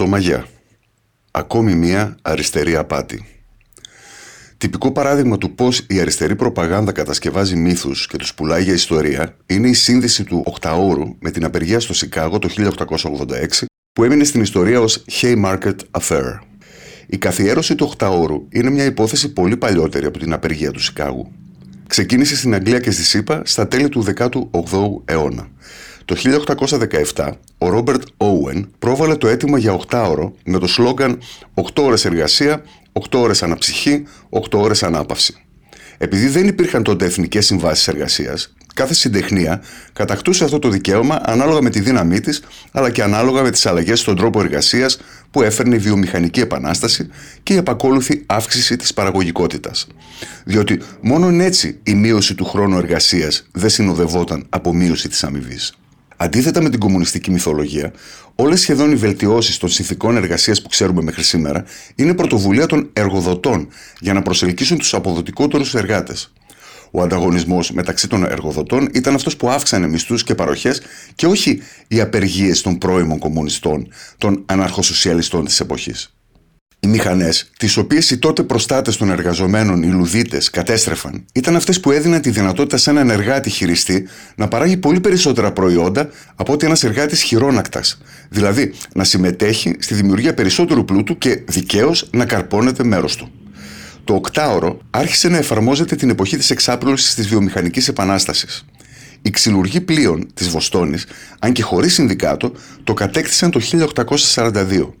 Πρωτομαγιά. Ακόμη μία αριστερή απάτη. Τυπικό παράδειγμα του πώς η αριστερή προπαγάνδα κατασκευάζει μύθους και τους πουλάει για ιστορία είναι η σύνδεση του Οκταώρου με την απεργία στο Σικάγο το 1886 που έμεινε στην ιστορία ως Haymarket Affair. Η καθιέρωση του Οκταώρου είναι μια υπόθεση πολύ παλιότερη από την απεργία του Σικάγου. Ξεκίνησε στην Αγγλία και στη ΣΥΠΑ στα τέλη του 18ου αιώνα. Το 1817, ο Ρόμπερτ Όουεν πρόβαλε το αίτημα για 8 ώρο με το σλόγγαν 8 ώρες εργασία, 8 ώρες αναψυχή, 8 ώρες ανάπαυση. Επειδή δεν υπήρχαν τότε εθνικές συμβάσεις εργασίας, κάθε συντεχνία κατακτούσε αυτό το δικαίωμα ανάλογα με τη δύναμή της, αλλά και ανάλογα με τις αλλαγές στον τρόπο εργασίας που έφερνε η βιομηχανική επανάσταση και η επακόλουθη αύξηση της παραγωγικότητας. Διότι μόνο έτσι η μείωση του χρόνου εργασίας δεν συνοδευόταν από μείωση της αμοιβής. Αντίθετα με την κομμουνιστική μυθολογία, όλες σχεδόν οι βελτιώσεις των συνθηκών εργασίας που ξέρουμε μέχρι σήμερα είναι πρωτοβουλία των εργοδοτών για να προσελκύσουν τους αποδοτικότερους εργάτες. Ο ανταγωνισμός μεταξύ των εργοδοτών ήταν αυτός που αύξανε μισθούς και παροχές και όχι οι απεργίες των πρώιμων κομμουνιστών, των αναρχοσοσιαλιστών της εποχής. Οι μηχανές, τις οποίες οι τότε προστάτες των εργαζομένων, οι λουδίτες, κατέστρεφαν, ήταν αυτές που έδιναν τη δυνατότητα σε έναν εργάτη χειριστή να παράγει πολύ περισσότερα προϊόντα από ότι ένας εργάτης χειρόνακτας. Δηλαδή, να συμμετέχει στη δημιουργία περισσότερου πλούτου και δικαίως να καρπώνεται μέρος του. Το οκτάωρο άρχισε να εφαρμόζεται την εποχή της εξάπλωσης της βιομηχανικής επανάστασης. Οι ξυλουργοί πλοίων της Βοστόνης, αν και χωρίς συνδικάτο, το κατέκτησαν το 1842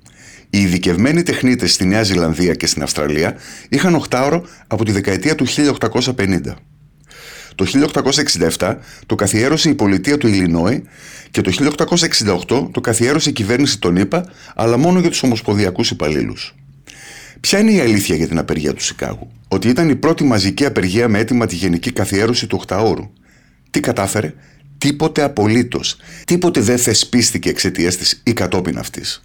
οι ειδικευμένοι τεχνίτες στη Νέα Ζηλανδία και στην Αυστραλία είχαν οκτάωρο από τη δεκαετία του 1850. Το 1867 το καθιέρωσε η πολιτεία του Ιλινόη και το 1868 το καθιέρωσε η κυβέρνηση των ΗΠΑ, αλλά μόνο για τους ομοσπονδιακούς υπαλλήλους. Ποια είναι η αλήθεια για την απεργία του Σικάγου, ότι ήταν η πρώτη μαζική απεργία με έτοιμα τη γενική καθιέρωση του οκταώρου. Τι κατάφερε, τίποτε απολύτως. Τίποτε δεν θεσπίστηκε εξαιτίας της ή κατόπιν αυτής.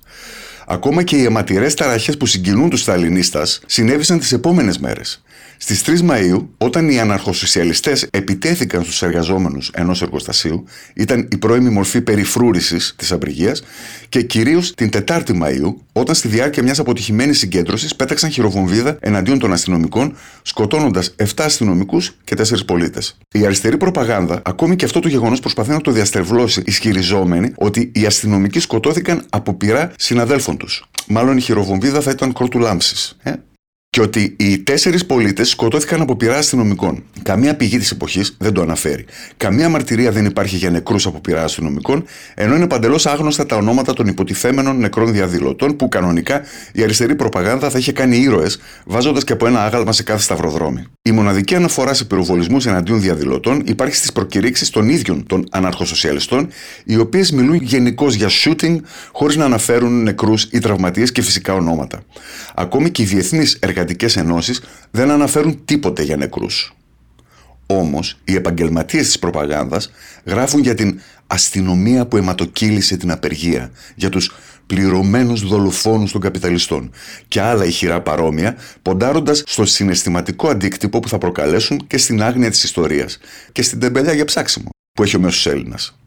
Ακόμα και οι αιματηρές ταραχές που συγκινούν τους Σταλινίστας συνέβησαν τις επόμενες μέρες. Στις 3 Μαου, όταν οι αναρχοσοσιαλιστέ επιτέθηκαν στους εργαζόμενους ενός εργοστασίου, ήταν η πρώιμη μορφή περιφρούρησης της απεργίας, και κυρίως την 4η Μαου, όταν στη διάρκεια μιας αποτυχημένης συγκέντρωσης πέταξαν χειροβομβίδα εναντίον των αστυνομικών, σκοτώνοντας 7 αστυνομικούς και 4 πολίτες. Η αριστερή προπαγάνδα, ακόμη και αυτό το γεγονός προσπαθεί να το διαστρεβλώσει, ισχυριζόμενη ότι οι αστυνομικοί σκοτώθηκαν από πειρά συναδέλφων τους. Μάλλον η χειροβομβίδα θα ήταν κορτουλάμψη. Ε; Και ότι οι τέσσερις πολίτες σκοτώθηκαν από πειρά αστυνομικών. Καμία πηγή της εποχής δεν το αναφέρει. Καμία μαρτυρία δεν υπάρχει για νεκρούς από πειρά αστυνομικών, ενώ είναι παντελώς άγνωστα τα ονόματα των υποτιθέμενων νεκρών διαδηλωτών που κανονικά η αριστερή προπαγάνδα θα είχε κάνει ήρωες, βάζοντας και από ένα άγαλμα σε κάθε σταυροδρόμι. Η μοναδική αναφορά σε πυροβολισμούς εναντίον διαδηλωτών υπάρχει στις προκηρύξεις των ίδιων των αναρχοσοσιαλιστών, οι οποίες μιλούν γενικώς για shooting, χωρίς να αναφέρουν νεκρούς ή τραυματίες και φυσικά ονόματα. Ακόμη και οι διεθνείς εργατικοί εργατικές ενώσεις δεν αναφέρουν τίποτε για νεκρούς. Όμως, οι επαγγελματίες της προπαγάνδας γράφουν για την αστυνομία που αιματοκύλησε την απεργία, για τους πληρωμένους δολοφόνους των καπιταλιστών και άλλα ηχηρά παρόμοια, ποντάροντας στο συναισθηματικό αντίκτυπο που θα προκαλέσουν και στην άγνοια της ιστορίας και στην τεμπελιά για ψάξιμο που έχει ο μέσος Έλληνας.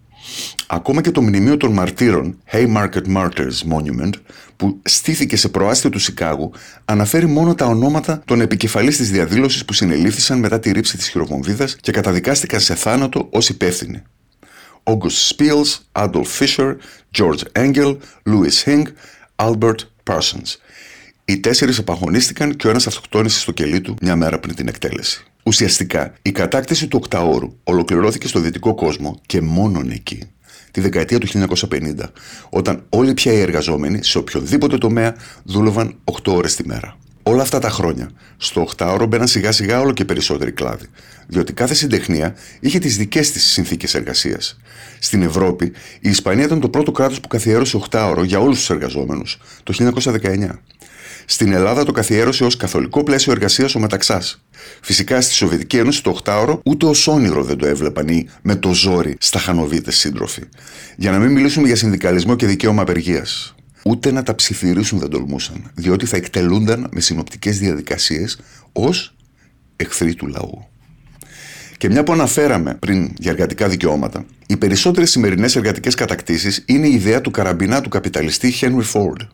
Ακόμα και το μνημείο των μαρτύρων Haymarket Martyrs Monument που στήθηκε σε προάστιο του Σικάγου αναφέρει μόνο τα ονόματα των επικεφαλής της διαδήλωσης που συνελήφθησαν μετά τη ρήψη της χειροβομβίδας και καταδικάστηκαν σε θάνατο ως υπεύθυνοι. August Spiels, Adolf Fischer, George Engel, Louis Hing, Albert Parsons. Οι τέσσερις απαγωνίστηκαν και ο ένας αυτοκτόνησε στο κελί του μια μέρα πριν την εκτέλεση. Ουσιαστικά, η κατάκτηση του οκταώρου ολοκληρώθηκε στο δυτικό κόσμο και μόνον εκεί, τη δεκαετία του 1950, όταν όλοι πια οι εργαζόμενοι σε οποιοδήποτε τομέα δούλευαν 8 ώρες τη μέρα. Όλα αυτά τα χρόνια, στο 8ωρο μπαίναν σιγά σιγά όλο και περισσότεροι κλάδοι, διότι κάθε συντεχνία είχε τις δικές της συνθήκες εργασίας. Στην Ευρώπη, η Ισπανία ήταν το πρώτο κράτος που καθιέρωσε 8ωρο για όλους τους εργαζόμενους το 1919. Στην Ελλάδα το καθιέρωσε ως καθολικό πλαίσιο εργασίας ο Μεταξά. Φυσικά στη Σοβιετική Ένωση το 8ωρο ούτε ως όνειρο δεν το έβλεπαν ή με το ζόρι στα χανοβίτες σύντροφοι. Για να μην μιλήσουμε για συνδικαλισμό και δικαίωμα απεργίας. Ούτε να τα ψιθυρίσουν δεν τολμούσαν, διότι θα εκτελούνταν με συνοπτικές διαδικασίες ως εχθροί του λαού. Και μια που αναφέραμε πριν για εργατικά δικαιώματα, οι περισσότερες σημερινές εργατικές κατακτήσεις είναι η ιδέα του καραμπινά του καπιταλιστή Henry Ford.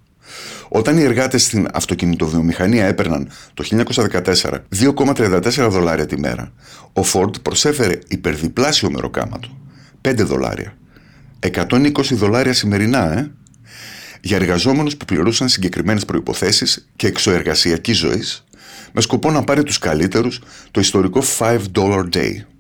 Όταν οι εργάτες στην αυτοκινητοβιομηχανία έπαιρναν το 1914 2,34 δολάρια τη μέρα, ο Φόρντ προσέφερε υπερδιπλάσιο μεροκάματο. 5 δολάρια. 120 δολάρια σημερινά, ε! Για εργαζόμενους που πληρούσαν συγκεκριμένες προποθέσει και εξωεργασιακή ζωής, με σκοπό να πάρει τους καλύτερους το ιστορικό 5 dollar day.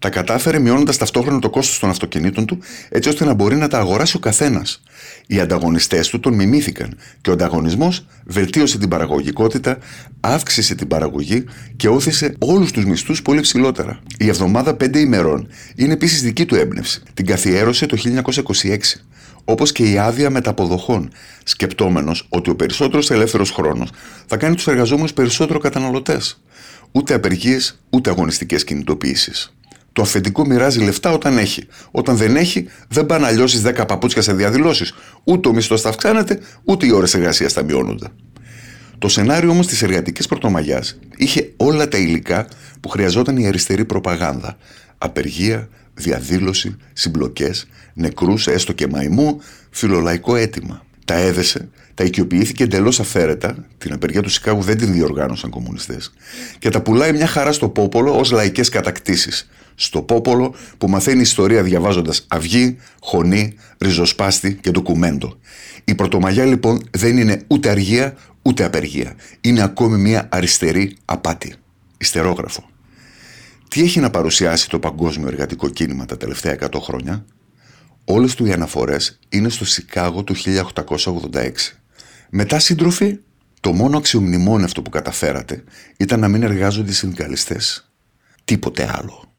Τα κατάφερε μειώνοντας ταυτόχρονα το κόστος των αυτοκινήτων του, έτσι ώστε να μπορεί να τα αγοράσει ο καθένας. Οι ανταγωνιστές του τον μιμήθηκαν και ο ανταγωνισμός βελτίωσε την παραγωγικότητα, αύξησε την παραγωγή και όθησε όλους τους μισθούς πολύ ψηλότερα. Η εβδομάδα 5 ημερών είναι επίσης δική του έμπνευση. Την καθιέρωσε το 1926 όπως και η άδεια μεταποδοχών, σκεπτόμενος ότι ο περισσότερος ελεύθερος χρόνος θα κάνει τους εργαζόμενους περισσότερο καταναλωτές. Ούτε απεργίες, ούτε αγωνιστικές κινητοποιήσεις. Το αφεντικό μοιράζει λεφτά όταν έχει. Όταν δεν έχει, δεν πάνε να λιώσει 10 παπούτσια σε διαδηλώσεις. Ούτε ο μισθός θα αυξάνεται, ούτε οι ώρες εργασίας θα μειώνονται. Το σενάριο όμως της εργατικής πρωτομαγιάς είχε όλα τα υλικά που χρειαζόταν η αριστερή προπαγάνδα. Απεργία, διαδήλωση, συμπλοκές, νεκρούς έστω και μαϊμού, φιλολαϊκό αίτημα. Τα έδεσε, τα οικειοποιήθηκε εντελώς αφαίρετα, την απεργία του Σικάγου δεν την διοργάνωσαν κομμουνιστές, και τα πουλάει μια χαρά στο πόπολο ως λαϊκές κατακτήσεις. Στο πόπολο που μαθαίνει ιστορία διαβάζοντας αυγή, χωνή, ριζοσπάστη και ντοκουμέντο. Η πρωτομαγιά λοιπόν δεν είναι ούτε αργία ούτε απεργία. Είναι ακόμη μια αριστερή απάτη. Ιστερόγραφο. Τι έχει να παρουσιάσει το παγκόσμιο εργατικό κίνημα τα τελευταία 100 χρόνια; Όλες του οι αναφορές είναι στο Σικάγο του 1886. Μετά σύντροφοι, το μόνο αξιομνημόνευτο που καταφέρατε ήταν να μην εργάζονται οι συνδικαλιστές. Τίποτε άλλο.